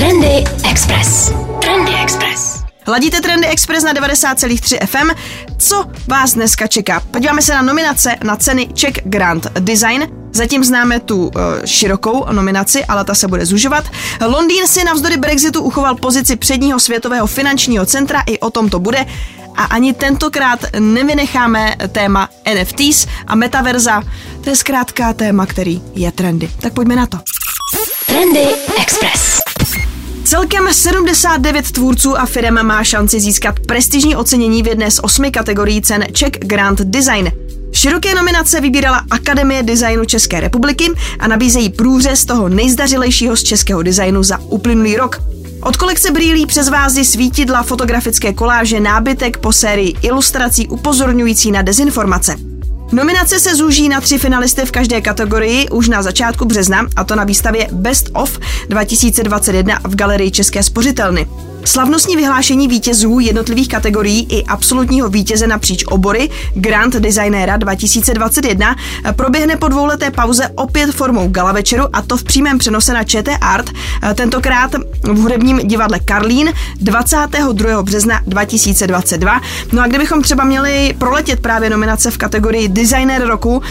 Trendy Express. Trendy Express. Ladíte Trendy Express na 90,3 FM. Co vás dneska čeká? Podíváme se na nominace na ceny Czech Grand Design. Zatím známe tu uh, širokou nominaci, ale ta se bude zužovat. Londýn si navzdory Brexitu uchoval pozici předního světového finančního centra, i o tom to bude. A ani tentokrát nevynecháme téma NFTs a metaverza. To je zkrátka téma, který je trendy. Tak pojďme na to. Celkem 79 tvůrců a firm má šanci získat prestižní ocenění v jedné z osmi kategorií cen Czech Grand Design. Široké nominace vybírala Akademie designu České republiky a nabízejí průřez toho nejzdařilejšího z českého designu za uplynulý rok. Od kolekce brýlí přes vázy, svítidla, fotografické koláže, nábytek po sérii ilustrací upozorňující na dezinformace. Nominace se zúží na tři finalisty v každé kategorii už na začátku března, a to na výstavě Best of 2021 v Galerii České spořitelny. Slavnostní vyhlášení vítězů jednotlivých kategorií i absolutního vítěze napříč obory Grand Designera 2021 proběhne po dvouleté pauze opět formou gala večeru a to v přímém přenose na ČT Art, tentokrát v hudebním divadle Karlín 22. března 2022. No a kdybychom třeba měli proletět právě nominace v kategorii Designer roku,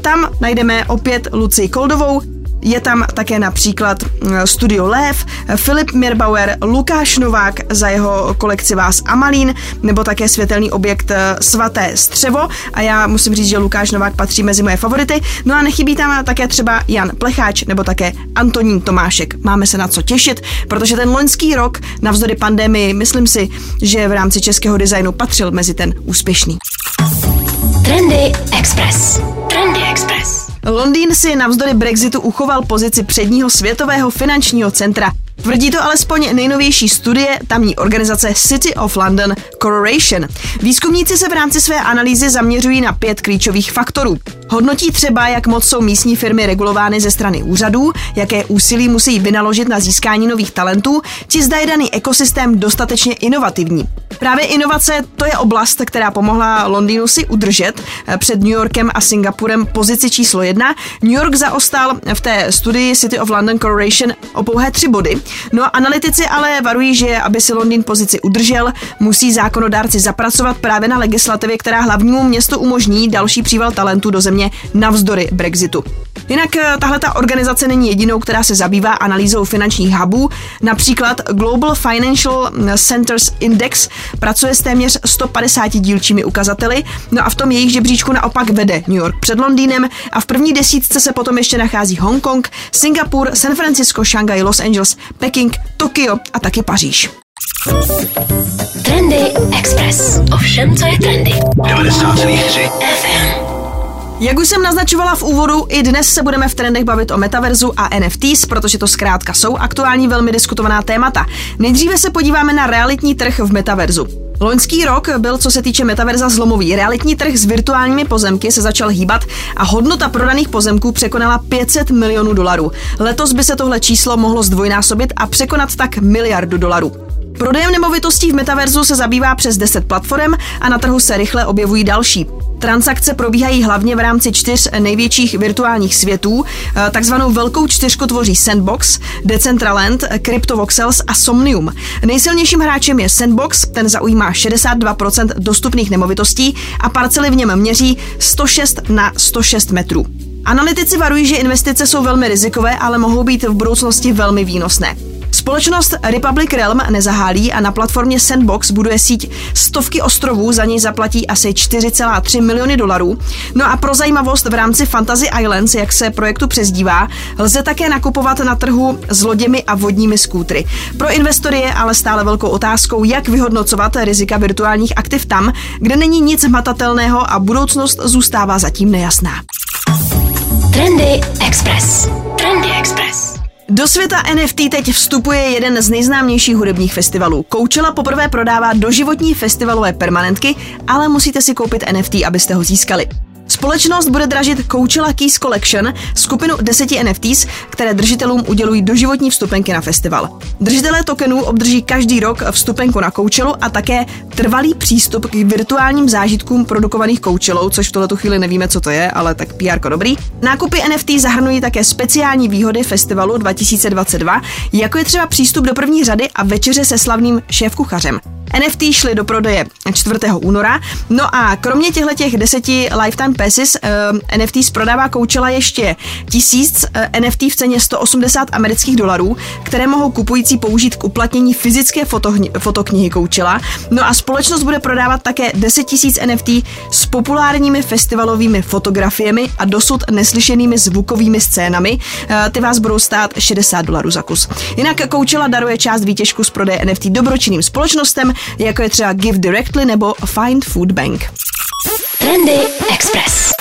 tam najdeme opět Luci Koldovou, je tam také například eh, Studio Lev, Filip Mirbauer, Lukáš Novák za jeho kolekci Vás Amalín, nebo také světelný objekt eh, Svaté střevo. A já musím říct, že Lukáš Novák patří mezi moje favority. No a nechybí tam také třeba Jan Plecháč nebo také Antonín Tomášek. Máme se na co těšit, protože ten loňský rok, navzdory pandemii, myslím si, že v rámci českého designu patřil mezi ten úspěšný. Trendy Express. Trendy Express. Londýn si navzdory Brexitu uchoval pozici předního světového finančního centra. Tvrdí to alespoň nejnovější studie tamní organizace City of London Corporation. Výzkumníci se v rámci své analýzy zaměřují na pět klíčových faktorů. Hodnotí třeba, jak moc jsou místní firmy regulovány ze strany úřadů, jaké úsilí musí vynaložit na získání nových talentů, či zda je daný ekosystém dostatečně inovativní. Právě inovace to je oblast, která pomohla Londýnu si udržet před New Yorkem a Singapurem pozici číslo jedna. New York zaostal v té studii City of London Corporation o pouhé tři body. No analytici ale varují, že aby si Londýn pozici udržel, musí zákonodárci zapracovat právě na legislativě, která hlavnímu městu umožní další příval talentů do země navzdory Brexitu. Jinak eh, tahle ta organizace není jedinou, která se zabývá analýzou finančních hubů. Například Global Financial Centers Index pracuje s téměř 150 dílčími ukazateli, no a v tom jejich žebříčku naopak vede New York před Londýnem a v první desítce se potom ještě nachází Hongkong, Singapur, San Francisco, Shanghai, Los Angeles, Peking, Tokio a taky Paříž. Trendy Express. Ovšem, co je trendy. 90,3 FM. Jak už jsem naznačovala v úvodu, i dnes se budeme v trendech bavit o metaverzu a NFTs, protože to zkrátka jsou aktuální velmi diskutovaná témata. Nejdříve se podíváme na realitní trh v metaverzu. Loňský rok byl, co se týče metaverza, zlomový. Realitní trh s virtuálními pozemky se začal hýbat a hodnota prodaných pozemků překonala 500 milionů dolarů. Letos by se tohle číslo mohlo zdvojnásobit a překonat tak miliardu dolarů. Prodejem nemovitostí v metaverzu se zabývá přes 10 platform a na trhu se rychle objevují další. Transakce probíhají hlavně v rámci čtyř největších virtuálních světů. Eh, takzvanou velkou čtyřku tvoří Sandbox, Decentraland, CryptoVoxels a Somnium. Nejsilnějším hráčem je Sandbox, ten zaujímá 62% dostupných nemovitostí a parcely v něm měří 106 na 106 metrů. Analytici varují, že investice jsou velmi rizikové, ale mohou být v budoucnosti velmi výnosné. Společnost Republic Realm nezahálí a na platformě Sandbox buduje síť stovky ostrovů, za něj zaplatí asi 4,3 miliony dolarů. No a pro zajímavost v rámci Fantasy Islands, jak se projektu přezdívá, lze také nakupovat na trhu s loděmi a vodními skútry. Pro investory je ale stále velkou otázkou, jak vyhodnocovat rizika virtuálních aktiv tam, kde není nic hmatatelného a budoucnost zůstává zatím nejasná. Trendy Express. Do světa NFT teď vstupuje jeden z nejznámějších hudebních festivalů. Coachella poprvé prodává doživotní festivalové permanentky, ale musíte si koupit NFT, abyste ho získali. Společnost bude dražit Coachella Keys Collection, skupinu deseti NFTs, které držitelům udělují doživotní vstupenky na festival. Držitelé tokenů obdrží každý rok vstupenku na Coachellu a také trvalý přístup k virtuálním zážitkům produkovaných Coachellou, což v tuto chvíli nevíme, co to je, ale tak PR dobrý. Nákupy NFT zahrnují také speciální výhody festivalu 2022, jako je třeba přístup do první řady a večeře se slavným šéfkuchařem. NFT šly do prodeje 4. února. No a kromě těchto těch deseti lifetime passes uh, eh, NFTs prodává Coachella ještě tisíc uh, eh, NFT v ceně 180 amerických dolarů, které mohou kupující použít k uplatnění fyzické fotohni- fotoknihy Coachella. No a společnost bude prodávat také 10 tisíc NFT s populárními festivalovými fotografiemi a dosud neslyšenými zvukovými scénami. Uh, ty vás budou stát 60 dolarů za kus. Jinak Coachella daruje část výtěžku z prodeje NFT dobročinným společnostem, jako je třeba Give Directly nebo Find Food Bank. Trendy Express.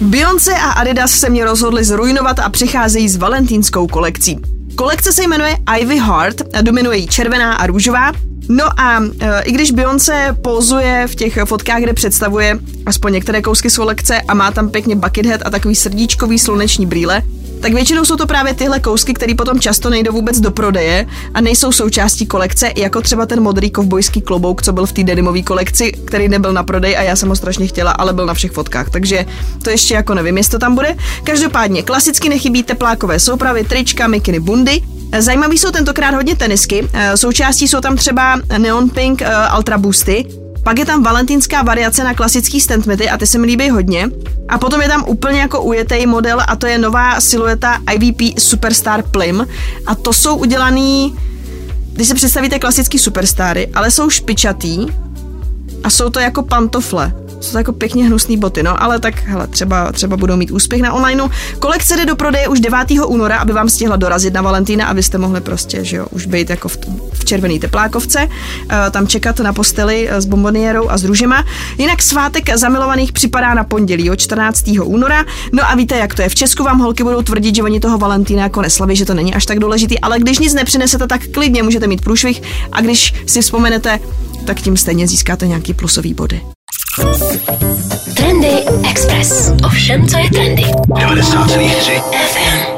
Beyoncé a Adidas se mě rozhodli zrujnovat a přicházejí s valentínskou kolekcí. Kolekce se jmenuje Ivy Heart, dominuje jí červená a růžová. No a e, i když Beyoncé pozuje v těch fotkách, kde představuje aspoň některé kousky z kolekce a má tam pěkně buckethead a takový srdíčkový sluneční brýle, tak většinou jsou to právě tyhle kousky, které potom často nejdou vůbec do prodeje a nejsou součástí kolekce, jako třeba ten modrý kovbojský klobouk, co byl v té denimové kolekci, který nebyl na prodej a já jsem ho strašně chtěla, ale byl na všech fotkách, takže to ještě jako nevím, jestli to tam bude. Každopádně klasicky nechybí teplákové soupravy, trička, mikiny, bundy, Zajímavý jsou tentokrát hodně tenisky. Součástí jsou tam třeba Neon Pink uh, Ultra Boosty, pak je tam valentínská variace na klasický standmety a ty se mi líbí hodně. A potom je tam úplně jako ujetý model a to je nová silueta IVP Superstar Plim. A to jsou udělaný, když si představíte klasický superstary, ale jsou špičatý a jsou to jako pantofle. Jsou to jako pěkně hnusný boty, no, ale tak hele, třeba, třeba budou mít úspěch na onlineu. Kolekce jde do prodeje už 9. února, aby vám stihla dorazit na Valentína, abyste mohli prostě, že jo, už být jako v, v červený teplákovce, uh, tam čekat na posteli s bombonierou a s růžema. Jinak svátek zamilovaných připadá na pondělí od 14. února. No a víte, jak to je. V Česku vám holky budou tvrdit, že oni toho Valentína jako neslaví, že to není až tak důležitý, ale když nic nepřinesete, tak klidně můžete mít průšvih a když si vzpomenete, tak tím stejně získáte nějaký plusový body. Trendy Express. Ovšem, co je trendy. 90,3 FM.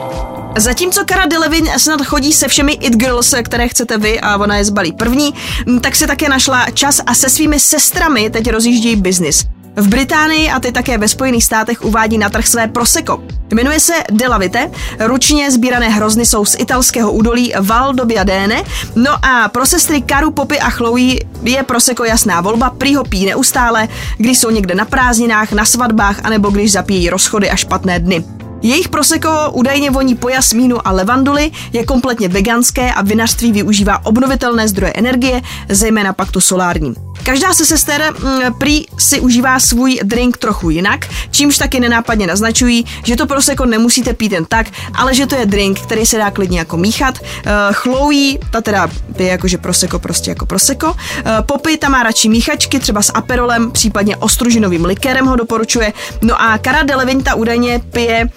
Zatímco Cara Delevingne snad chodí se všemi It Girls, které chcete vy a ona je zbalí první, tak si také našla čas a se svými sestrami teď rozjíždějí biznis. V Británii a ty také ve Spojených státech uvádí na trh své Prosecco. Jmenuje se Delavite, ručně sbírané hrozny jsou z italského údolí Val do Biadene, no a pro sestry Karu, Popy a Chloe je Prosecco jasná volba, prý ho pí neustále, když jsou někde na prázdninách, na svatbách, anebo když zapíjí rozchody a špatné dny. Jejich proseko údajně voní po jasmínu a levanduly, je kompletně veganské a vinařství využívá obnovitelné zdroje energie, zejména pak tu solární. Každá se sester mm, prý si užívá svůj drink trochu jinak, čímž taky nenápadně naznačují, že to proseko nemusíte pít jen tak, ale že to je drink, který se dá klidně jako míchat. Uh, Chloe, ta teda pije jakože proseko prostě jako proseko. Uh, Poppy, ta má radši míchačky, třeba s aperolem, případně ostružinovým likérem ho doporučuje. No a Cara Delevingne ta údajně pije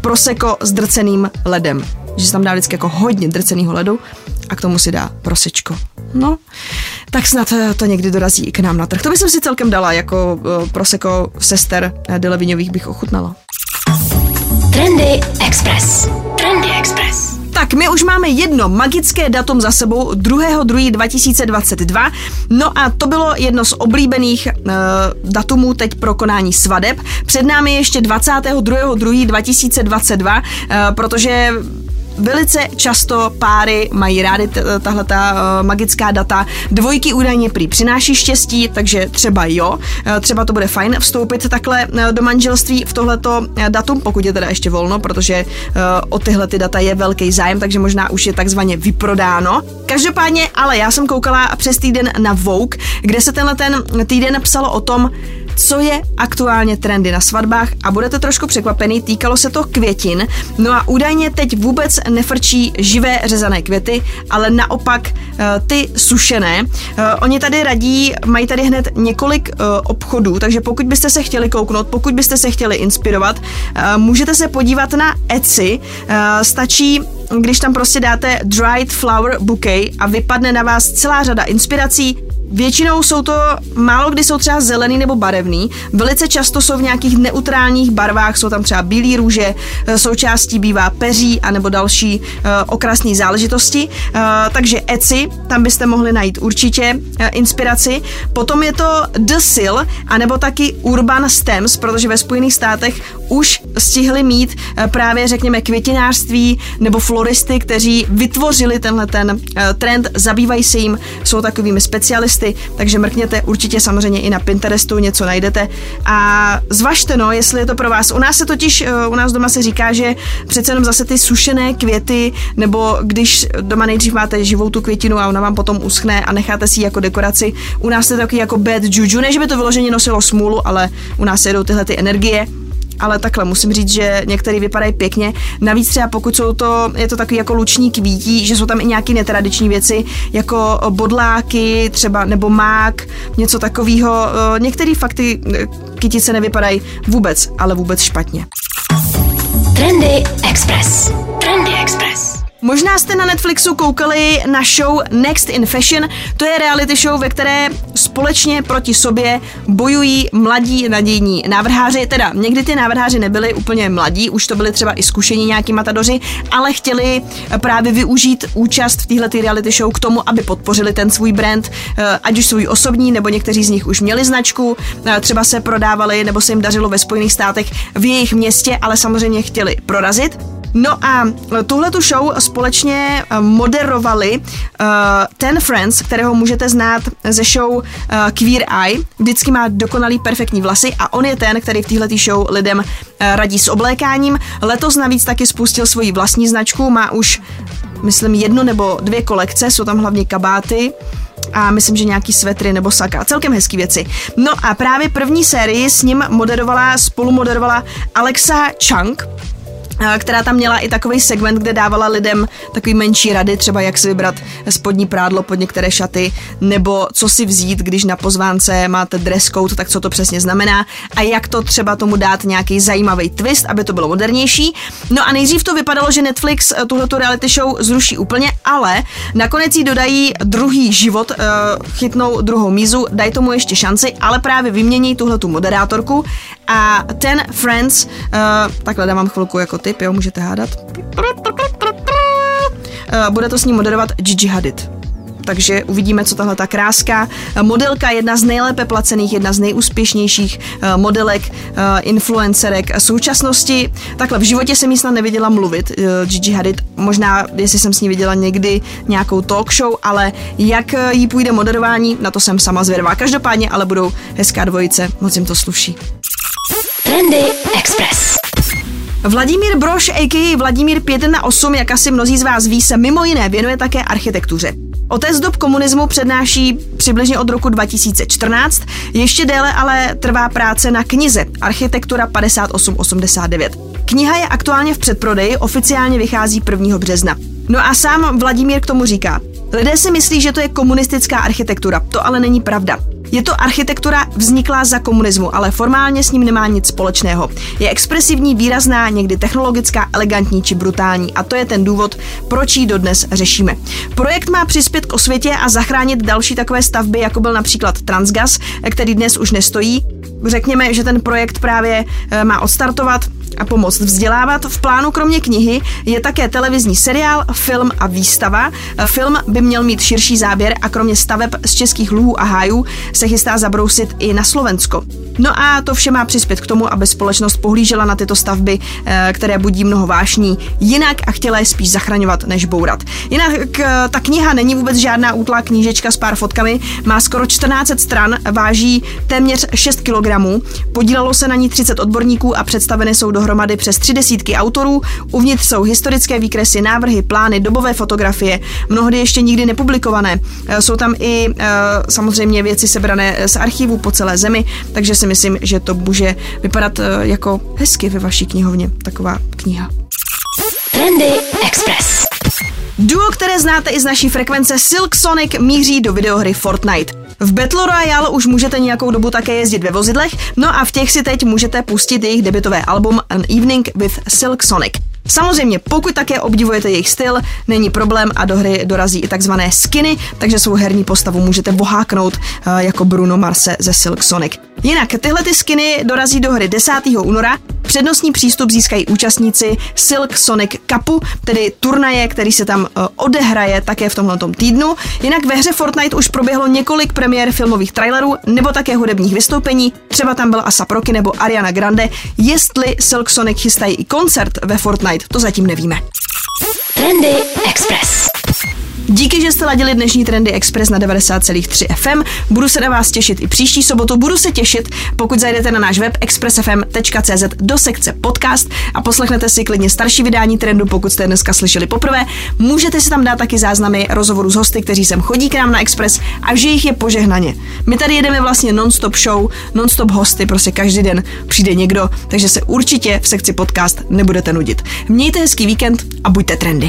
proseko s drceným ledem. Že se tam dá vždycky jako hodně drceného ledu a k tomu si dá prosečko. No, tak snad eh, to někdy dorazí i k nám na trh. To bych si celkem dala, jako uh, proseko sester Deleviňových bych ochutnala. Trendy Express. Trendy Express. Tak my už máme jedno magické datum za sebou, 2.2.2022, no a to bylo jedno z oblíbených uh, datumů teď pro konání svadeb. Před námi ještě 22.2.2022, uh, protože Velice často páry mají rády tahle ta uh, magická data. Dvojky údajně prý přináší štěstí, takže třeba jo, uh, třeba to bude fajn vstoupit takhle uh, do manželství v tohleto datum, pokud je teda ještě volno, protože o tyhle ty data je velký zájem, takže možná už je takzvaně vyprodáno. Každopádně, ale já jsem koukala přes týden na Vogue, kde se tenhle ten týden psalo o tom, co je aktuálně trendy na svatbách a budete trošku překvapený, týkalo se to květin. No a údajně teď vůbec nefrčí živé řezané květy, ale naopak eh, ty sušené. Eh, oni tady radí, mají tady hned několik eh, obchodů, takže pokud byste se chtěli kouknout, pokud byste se chtěli inspirovat, můžete se podívat na Etsy. Stačí když tam prostě dáte dried flower bouquet a vypadne na vás celá řada inspirací, Většinou jsou to, málo kdy jsou třeba zelený nebo barevný, velice často jsou v nějakých neutrálních barvách, jsou tam třeba bílý růže, eh, součástí bývá peří a nebo další uh, okrasné záležitosti. Uh, takže Etsy, tam byste mohli najít určitě inspiraci. Potom je to The Sil, anebo taky Urban Stems, protože ve Spojených státech už stihli mít právě, řekněme, květinářství nebo floristy, kteří vytvořili tenhle ten trend, zabývají se jim, jsou takovými specialisty, takže mrkněte určitě samozřejmě i na Pinterestu, něco najdete a zvažte, no, jestli je to pro vás. U nás se totiž, u nás doma se říká, že přece jenom zase ty sušené květy, nebo když doma nejdřív máte živou tu květinu a ona vám potom uschne a necháte si ji jako dekoraci. U nás je to taky jako bad juju, ne, že by to vyloženě nosilo smůlu, ale u nás jedou tyhle ty energie ale takhle musím říct, že některý vypadají pěkně. Navíc třeba pokud jsou to, je to takový jako luční kvítí, že jsou tam i nějaké netradiční věci, jako bodláky třeba, nebo mák, něco takového. Některé fakty eh, kytice nevypadají vůbec, ale vůbec špatně. Trendy Express. Trendy Express. Možná jste na Netflixu koukali na show Next in Fashion. To je reality show, ve které společně proti sobě bojují mladí nadějní návrháři. Teda někdy ty návrháři nebyli úplně mladí, už to byli třeba i zkušení nějaký matadoři, ale chtěli právě využít účast v této reality show k tomu, aby podpořili ten svůj brand, eh, ať už svůj osobní, nebo někteří z nich už měli značku, eh, třeba se prodávali, nebo se jim dařilo ve Spojených státech v jejich městě, ale samozřejmě chtěli prorazit. No a tuhle tu show společně eh, moderovali uh, ten Friends, kterého můžete znát ze show uh, Queer Eye. Vždycky má dokonalý perfektní vlasy a on je ten, který v téhle show lidem uh, radí s oblékáním. Letos navíc taky spustil svoji vlastní značku, má už myslím jednu nebo dvě kolekce, jsou tam hlavně kabáty, a myslím, že nějaký svetry nebo saka. Celkem hezký věci. No a právě první sérii s ním moderovala, spolumoderovala Alexa Chang, která tam měla i takový segment, kde dávala lidem takový menší rady, třeba jak si vybrat spodní prádlo pod některé šaty, nebo co si vzít, když na pozvánce máte dress code, tak co to přesně znamená a jak to třeba tomu dát nějaký zajímavý twist, aby to bylo modernější. No a nejdřív to vypadalo, že Netflix eh, tuhleto reality show zruší úplně, ale nakonec jí dodají druhý život, eh, chytnou druhou mízu, dají tomu ještě šanci, ale právě vymění tuhletu moderátorku a ten Friends, takhle dávám chvilku jako typ, jo, můžete hádat. Eh, bude to s ním moderovat Gigi Hadid takže uvidíme, co tahle ta kráska. Eh, modelka, jedna z nejlépe placených, jedna z nejúspěšnějších modelek, influencerek současnosti. Takhle v životě jsem jí snad neviděla mluvit, Gigi Hadid, možná, jestli jsem s ní viděla někdy nějakou talk show, ale jak jí půjde moderování, na to jsem sama zvědavá. Každopádně ale budou hezká dvojice, moc jim to sluší. Trendy Express. Vladimír Broš, a.k.a. Vladimír 5 na 8, jak asi mnozí z vás ví, se mimo jiné věnuje také architektuře. Otec dob komunismu přednáší přibližně od roku 2014, ještě déle ale trvá práce na knize Architektura 5889. Kniha je aktuálně v předprodeji, oficiálně vychází 1. března. No a sám Vladimír k tomu říká, lidé si myslí, že to je komunistická architektura, to ale není pravda. Je to architektura vzniklá za komunismu, ale formálně s ním nemá nic společného. Je expresivní, výrazná, někdy technologická, elegantní či brutální a to je ten důvod, proč ji dodnes řešíme. Projekt má přispět k osvětě a zachránit další takové stavby, jako byl například Transgas, který dnes už nestojí. Řekněme, že ten projekt právě eh, má odstartovat a pomoct vzdělávat. V plánu kromě knihy je také televizní seriál, film a výstava. Film by měl mít širší záběr a kromě staveb z českých luhů a hájů se chystá zabrousit i na Slovensko. No a to vše má přispět k tomu, aby společnost pohlížela na tyto stavby, eh, které budí mnoho vášní, jinak a chtěla je spíš zachraňovat než bourat. Jinak eh, ta kniha není vůbec žádná útlá knížečka s pár fotkami, má skoro 14 stran, váží téměř 6 kg, podílelo se na ní 30 odborníků a představeny jsou dohromady přes tři desítky autorů. Uvnitř jsou historické výkresy, návrhy, plány, dobové fotografie, mnohdy ještě nikdy nepublikované. Eh, jsou tam i samozřejmě věci sebrané z archivů po celé zemi, takže si myslím, že to může vypadat eh, jako hezky ve vaší knihovně, taková kniha. Trendy Express. Duo, které znáte i z naší frekvence Silk Sonic, míří do videohry Fortnite. V Battle Royale už můžete nějakou dobu také jezdit ve vozidlech, no a v těch si teď můžete pustit jejich debitové album An Evening with Silk Sonic. Samozřejmě, pokud také obdivujete jejich styl, není problém a do hry dorazí i takzvané skiny, takže svou herní postavu můžete voháknout eh, jako Bruno Marse ze Silk Sonic. Jinak tyhle ty skiny dorazí do hry 10. února. Přednostní přístup získají účastníci Silk Sonic Cupu, tedy turnaje, který se tam uh, odehraje také v tomhle týdnu. Jinak ve hře Fortnite už proběhlo několik premiér filmových trailerů nebo také hudebních vystoupení. Třeba tam byl Asa Proky nebo Ariana Grande. Jestli Silk Sonic chystají i koncert ve Fortnite, to zatím nevíme. Trendy Express. Díky, že jste ladili dnešní Trendy Express na 90,3 FM. Budu se na vás těšit i příští sobotu. Budu se těšit, pokud zajdete na náš web expressfm.cz do sekce podcast a poslechnete si klidně starší vydání Trendu, pokud jste dneska slyšeli poprvé. Můžete si tam dát taky záznamy rozhovoru s hosty, kteří sem chodí k nám na Express a že jich je požehnaně. My tady jedeme vlastně non-stop show, non-stop hosty, prostě každý den přijde někdo, takže se určitě v sekci podcast nebudete nudit. Mějte hezký víkend a buďte trendy.